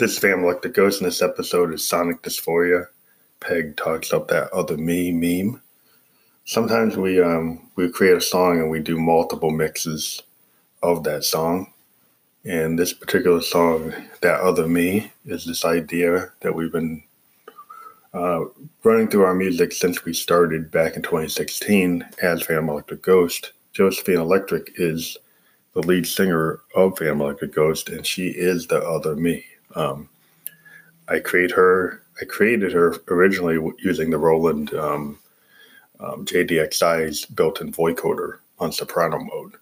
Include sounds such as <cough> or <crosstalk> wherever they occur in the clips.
This is like the Ghost, in this episode is Sonic Dysphoria. Peg talks up that other me meme. Sometimes we um, we create a song and we do multiple mixes of that song. And this particular song, That Other Me, is this idea that we've been uh, running through our music since we started back in 2016 as Phantom Electric Ghost. Josephine Electric is the lead singer of Phantom Electric Ghost, and she is the other me. Um, I create her. I created her originally using the Roland um, um, JDXI's built-in vocoder on soprano mode.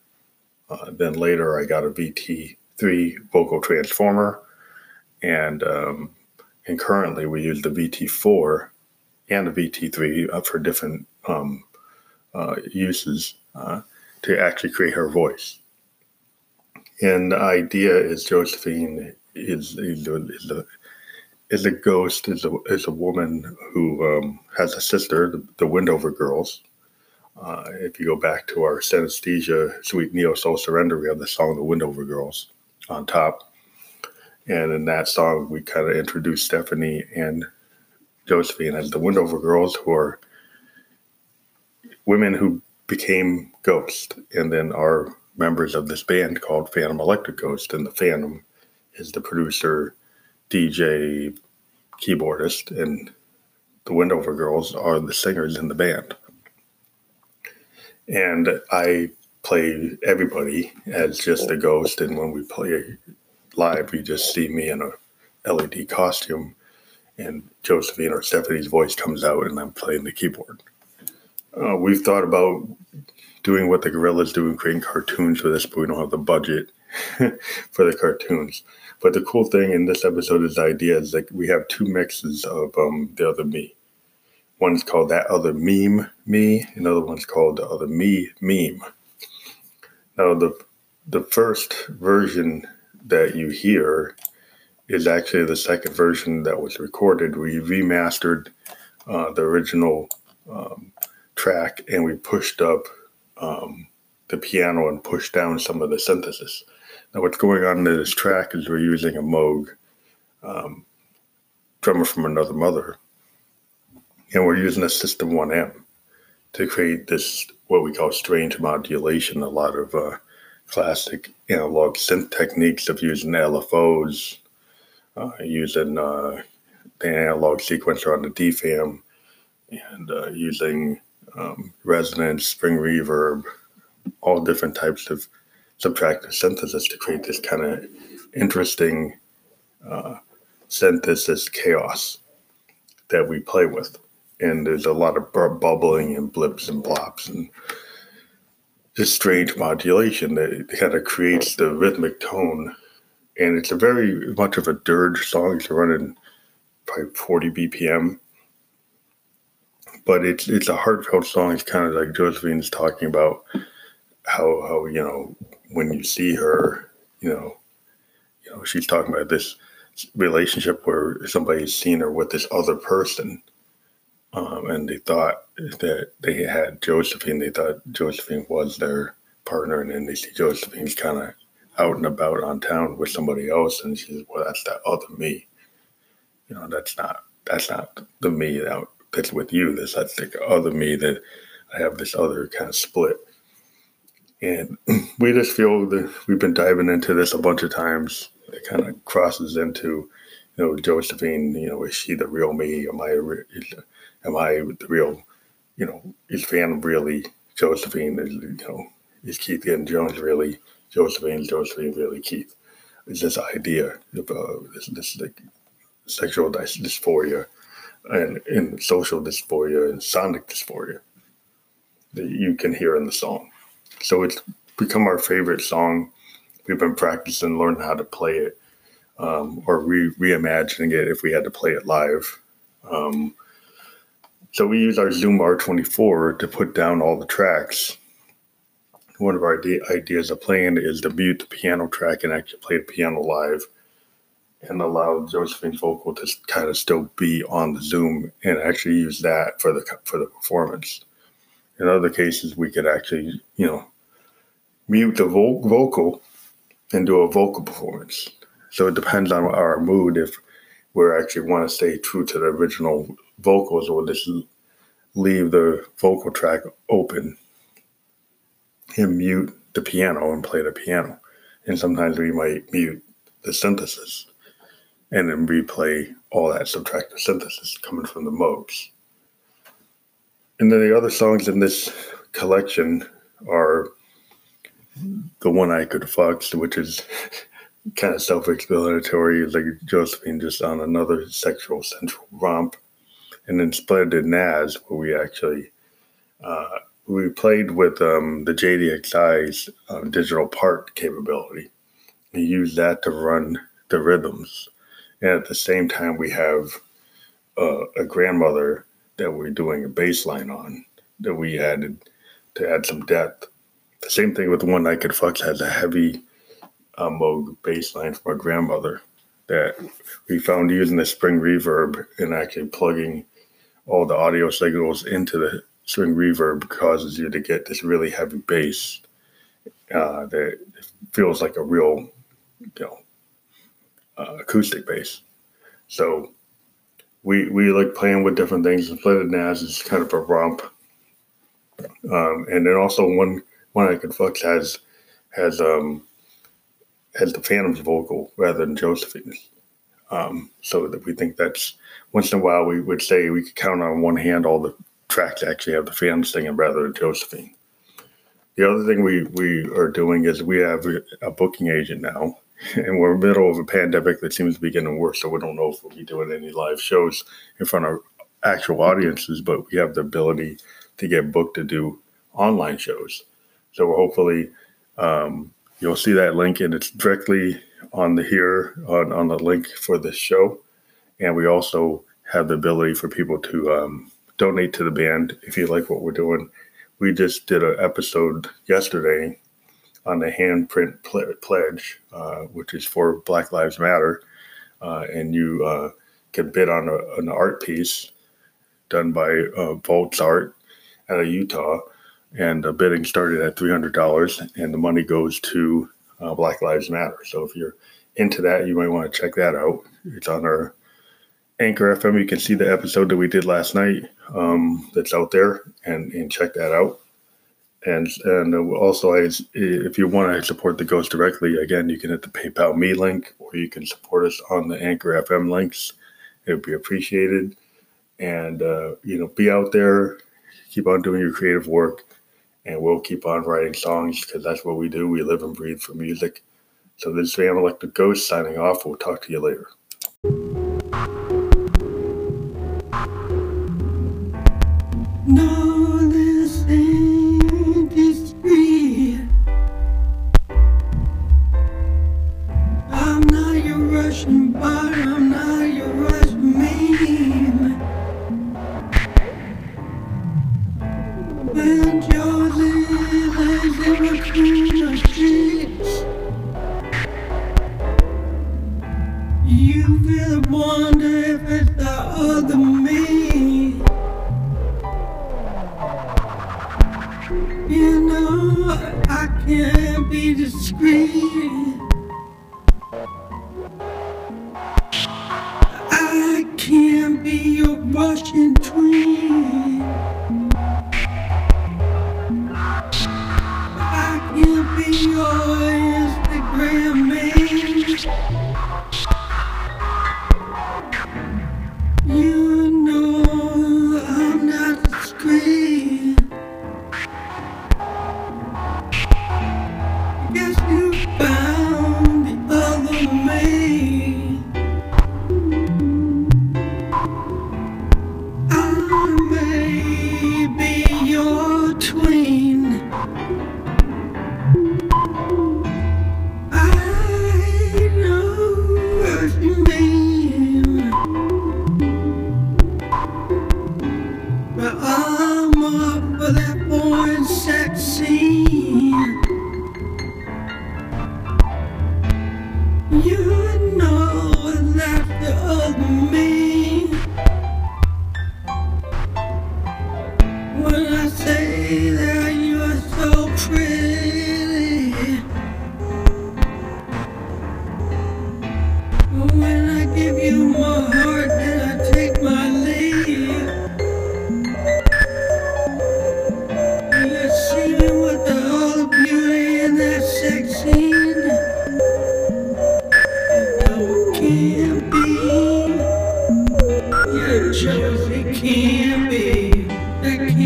Uh, then later, I got a VT3 vocal transformer, and um, and currently we use the VT4 and the VT3 uh, for different um, uh, uses uh, to actually create her voice. And the idea is Josephine is is a, is a, ghost, is a, is a woman who um, has a sister, the, the Windover Girls. Uh, if you go back to our Synesthesia Sweet Neo Soul Surrender, we have the song The Windover Girls on top. And in that song, we kind of introduce Stephanie and Josephine as the Windover Girls, who are women who became ghosts and then are members of this band called Phantom Electric Ghost. And the Phantom is the producer, DJ, keyboardist, and the Windover Girls are the singers in the band. And I play everybody as just a ghost, and when we play live, you just see me in a LED costume, and Josephine or Stephanie's voice comes out, and I'm playing the keyboard. Uh, we've thought about doing what the Gorillaz do and creating cartoons for this, but we don't have the budget <laughs> for the cartoons. But the cool thing in this episode is the idea is like we have two mixes of um, the other me. One's called that other meme me, another one's called the other me meme. Now the the first version that you hear is actually the second version that was recorded. We remastered uh, the original um, track and we pushed up um, the piano and pushed down some of the synthesis. Now, what's going on in this track is we're using a Moog, um, drummer from another mother, and we're using a System 1M to create this what we call strange modulation. A lot of uh, classic analog synth techniques of using LFOs, uh, using uh, the analog sequencer on the DFAM, and uh, using um, resonance, spring reverb, all different types of subtractive synthesis to create this kind of interesting uh, synthesis chaos that we play with. And there's a lot of bubbling and blips and blops and this strange modulation that kind of creates the rhythmic tone. And it's a very much of a dirge song. It's running probably 40 BPM. But it's it's a heartfelt song. It's kind of like Josephine's talking about how how you know when you see her, you know, you know, she's talking about this relationship where somebody's seen her with this other person, um, and they thought that they had Josephine. They thought Josephine was their partner, and then they see Josephine's kind of out and about on town with somebody else, and she says, "Well, that's that other me. You know, that's not that's not the me that that's with you. This that's the other me that I have this other kind of split." And <clears throat> we just feel that we've been diving into this a bunch of times. It kind of crosses into, you know, Josephine. You know, is she the real me? Am I, am I the real? You know, is Phantom really Josephine? Is you know, is Keith and Jones really Josephine? Josephine really Keith? Is this idea of uh, this, this like sexual dysphoria and, and social dysphoria and sonic dysphoria that you can hear in the song. So it's become our favorite song. We've been practicing, learning how to play it, um, or re- reimagining it if we had to play it live. Um, so we use our Zoom R24 to put down all the tracks. One of our ideas of playing is to mute the piano track and actually play the piano live and allow Josephine's vocal to kind of still be on the Zoom and actually use that for the for the performance. In other cases, we could actually, you know, mute the vo- vocal and do a vocal performance. So it depends on our mood if we actually want to stay true to the original vocals or just leave the vocal track open and mute the piano and play the piano. And sometimes we might mute the synthesis and then replay all that subtractive synthesis coming from the modes. And then the other songs in this collection are the one I could fox, which is <laughs> kind of self-explanatory, like Josephine just on another sexual central romp, and then Splendid Naz, where we actually uh, we played with um, the JDXI's uh, digital part capability. We use that to run the rhythms, and at the same time, we have uh, a grandmother that we're doing a bass line on that we added to add some depth. The same thing with one I could fuck has a heavy uh, Moog bass line from our grandmother that we found using the spring reverb and actually plugging all the audio signals into the spring reverb causes you to get this really heavy bass uh, that feels like a real, you know, uh, acoustic bass. So we we like playing with different things. And Splendid Nas is kind of a romp, um, and then also one one I could fuck has has um has the Phantom's vocal rather than Josephine's. Um, so that we think that's once in a while we would say we could count on one hand all the tracks actually have the Phantom singing rather than Josephine. The other thing we, we are doing is we have a booking agent now, <laughs> and we're in the middle of a pandemic that seems to be getting worse, so we don't know if we'll be doing any live shows in front of actual audiences, but we have the ability to get booked to do online shows. So hopefully um, You'll see that link, and it's directly on the here on, on the link for this show. And we also have the ability for people to um, donate to the band if you like what we're doing. We just did an episode yesterday on the handprint pl- pledge, uh, which is for Black Lives Matter, uh, and you uh, can bid on a, an art piece done by uh, Volts Art out of Utah and the bidding started at $300 and the money goes to uh, black lives matter. So if you're into that you might want to check that out. It's on our anchor fm you can see the episode that we did last night um, that's out there and, and check that out and and also if you want to support the ghost directly again you can hit the paypal me link or you can support us on the anchor fm links it would be appreciated and uh, you know be out there keep on doing your creative work and we'll keep on writing songs because that's what we do. We live and breathe for music. So this is Van Electric Ghost signing off. We'll talk to you later. You really wonder if it's the other me. You know, I can't be discreet.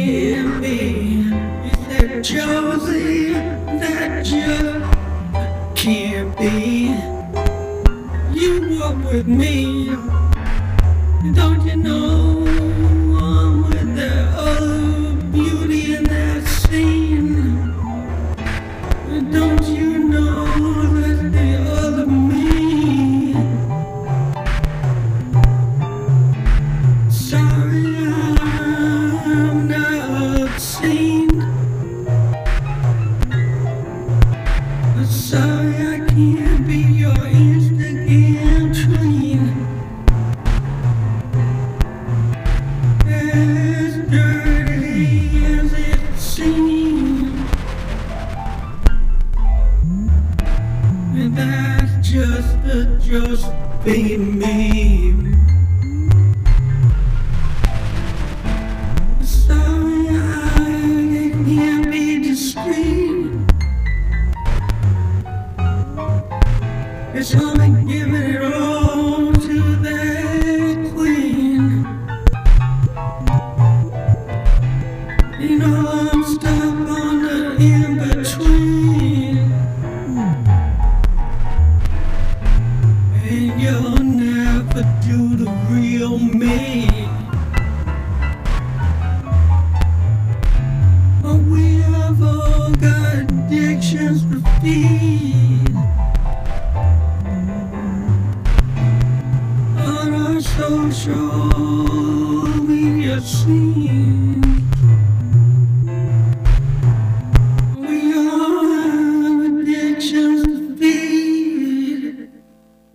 in me. That Josie that you can't be. You were with me, don't you know?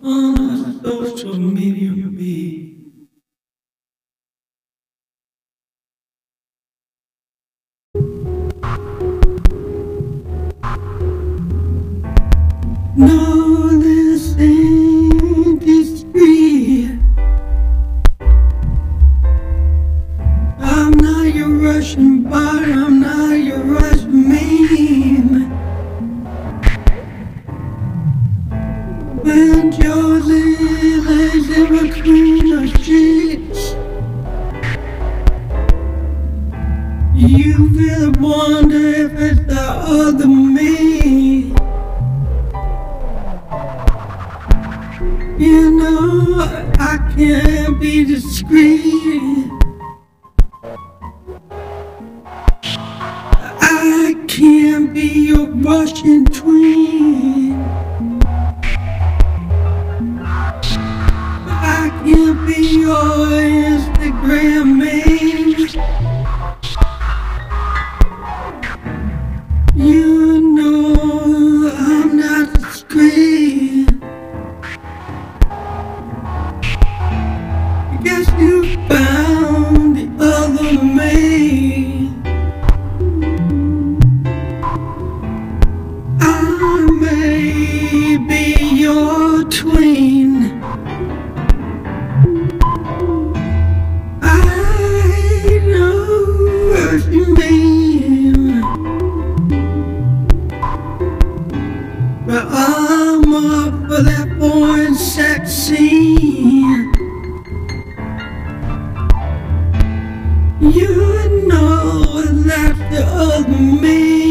one of those be. bees. Roy is the grand. of me.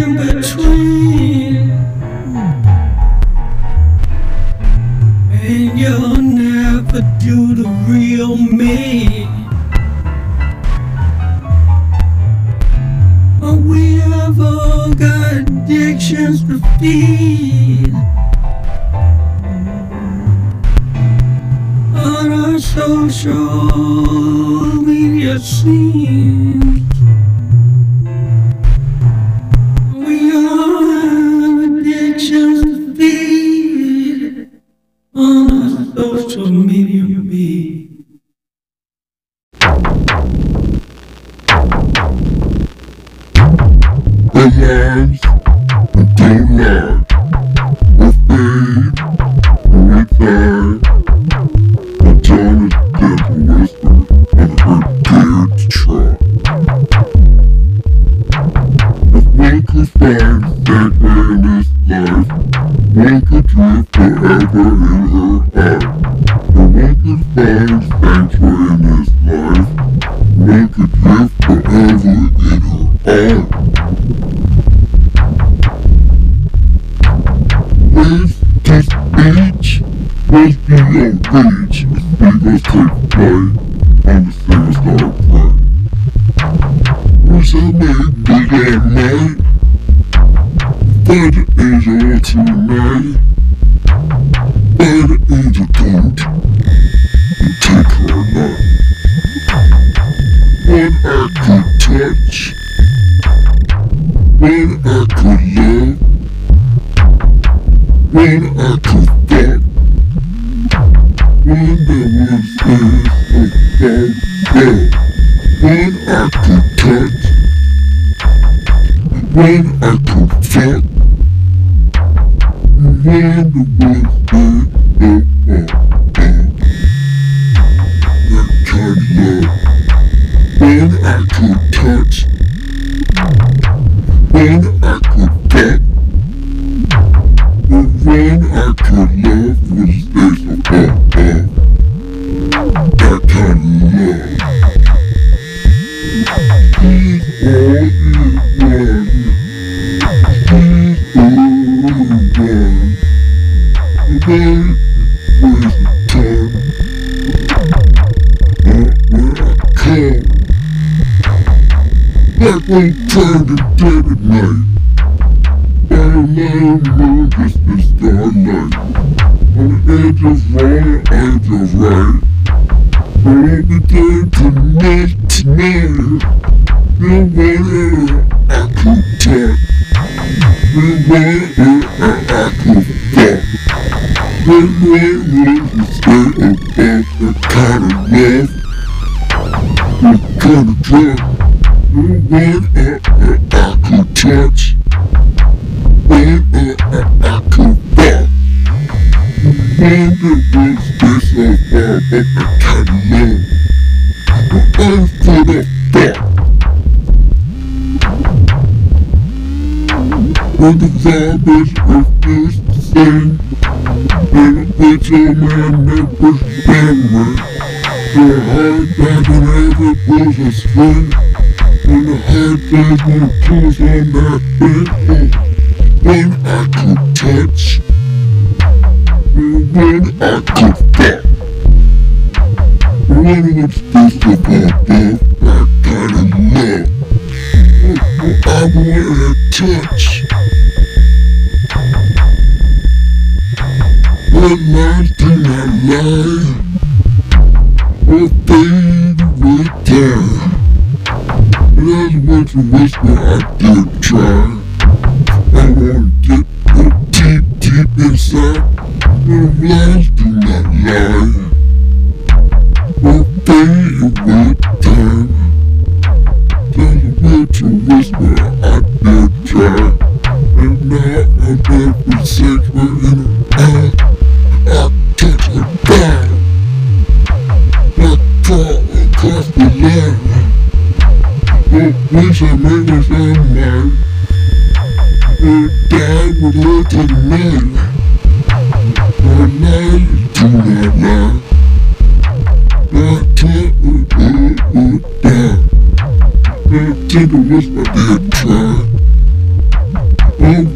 siguiente. over in day. One I could touch. One I could fuck. ain't just wrong, ain't just right. But I began to make tonight. You want it, I could talk. You want it, and I could fuck. You want it, stay above that kind of love. That kind of drug. members of this thing. Benefits all my members family. The hard times when every was a spring. When the hard times when the tools on that big When I was a little young man. Her dad would look at me. Her name to my mom. I can't put it down. I think it was my bad time. I'm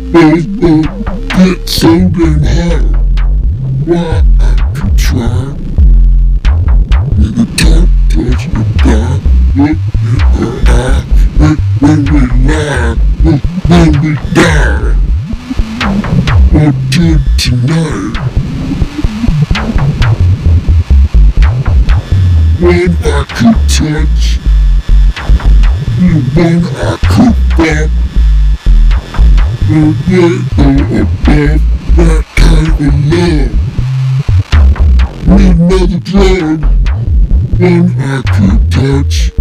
I could touch,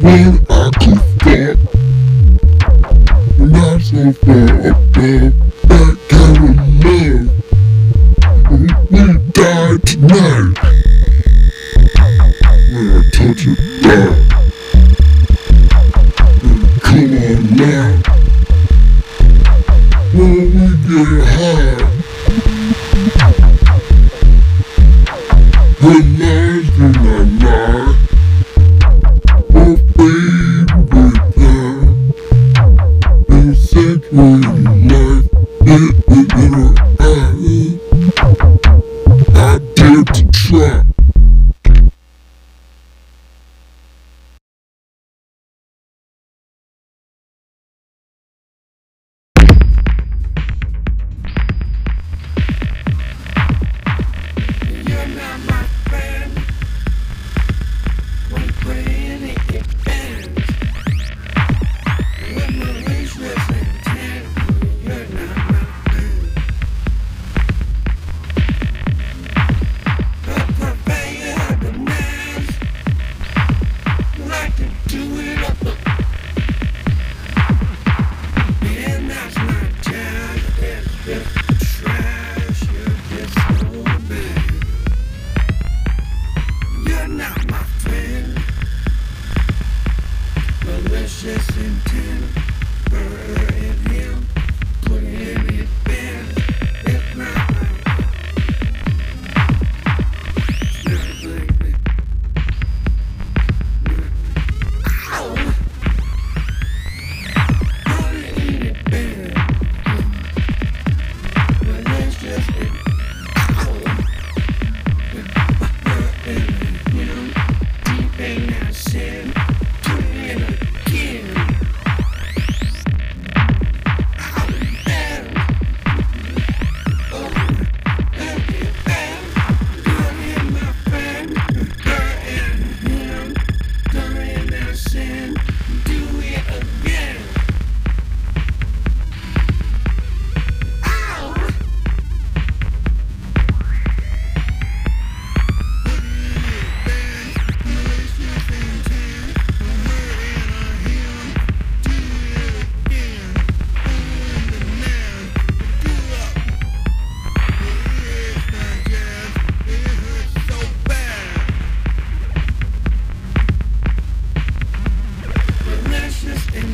when I could stop, when I'm so far above.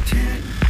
content.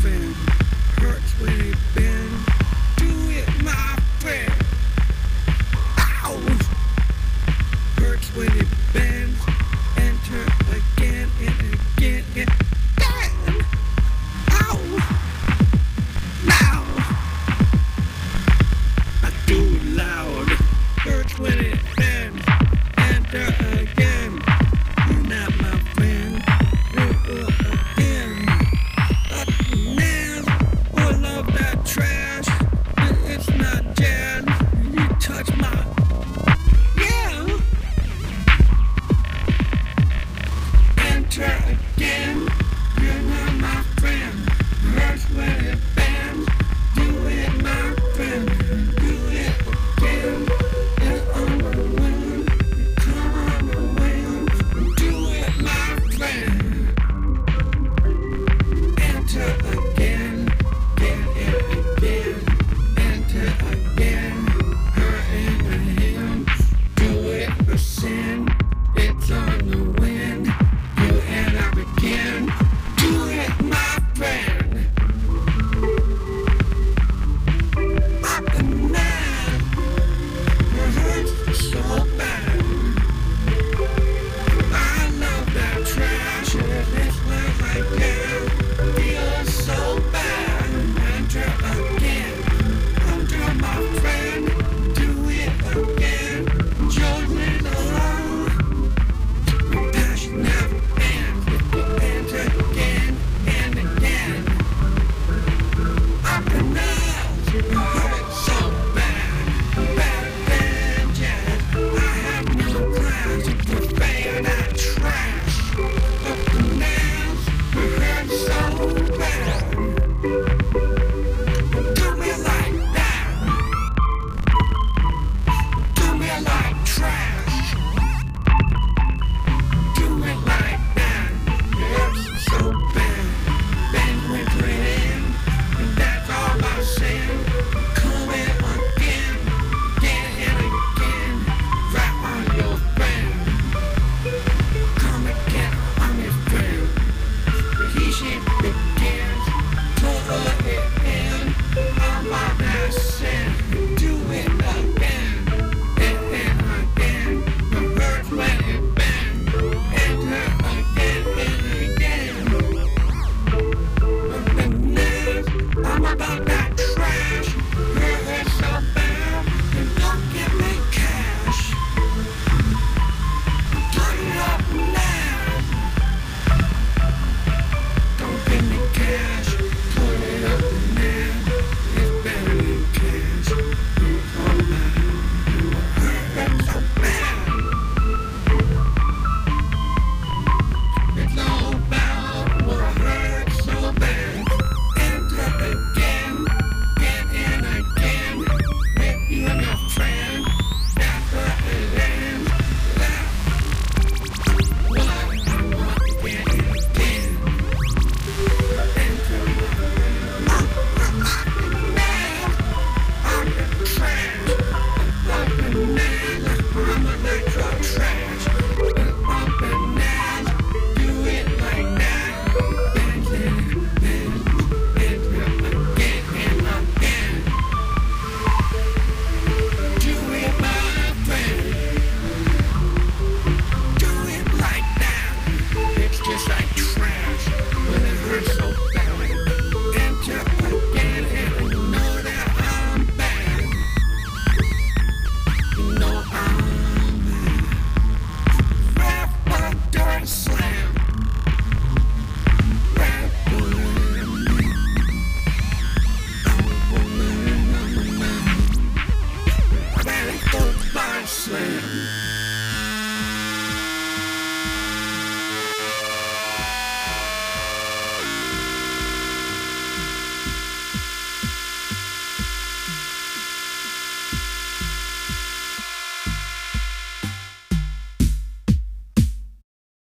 fame.